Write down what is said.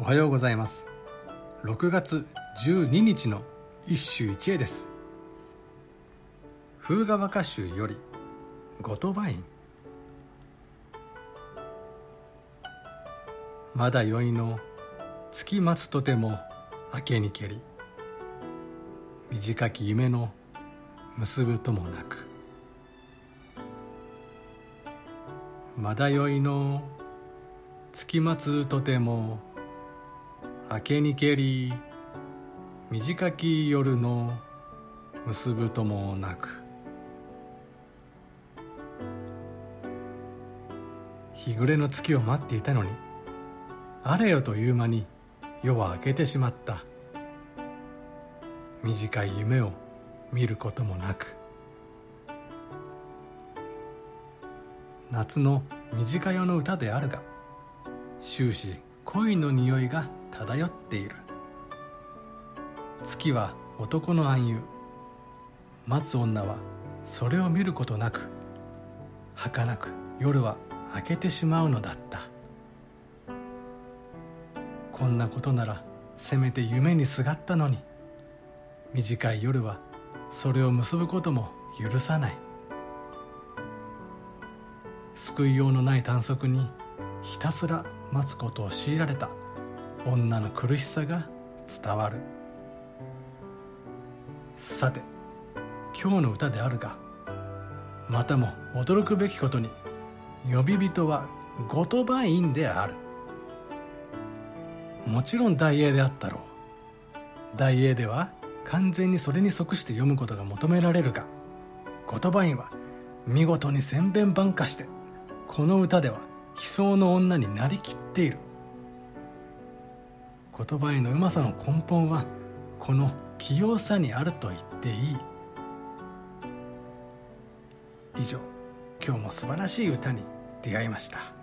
おはようございます。6月12日の一首一会です。風雅和歌集より後鳥羽院まだ酔いの月待つとても明けにけり短き夢の結ぶともなく。まだ酔いの月待つとても明けにけり短き夜の結ぶともなく。日暮れの月を待っていたのにあれよという間に夜は明けてしまった。短い夢を見ることもなく。夏の短夜の歌であるが終始恋の匂いが漂っている。月は男の暗喩待つ女はそれを見ることなく儚く夜は明けてしまうのだった。こんなことならせめて夢にすがったのに。短い夜はそれを結ぶことも許さない。救いようのない短足にひたすら待つことを強いられた。女の苦しさが伝わる。さて今日の歌であるがまたも驚くべきことに呼び人は後鳥羽院である。もちろん大英であったろう。大英では完全にそれに即して読むことが求められるが後鳥羽院は見事に千弁万化してこの歌では悲壮の女になりきっている。言葉へのうまさの根本はこの器用さにあると言っていい。以上今日も素晴らしい歌に出会いました。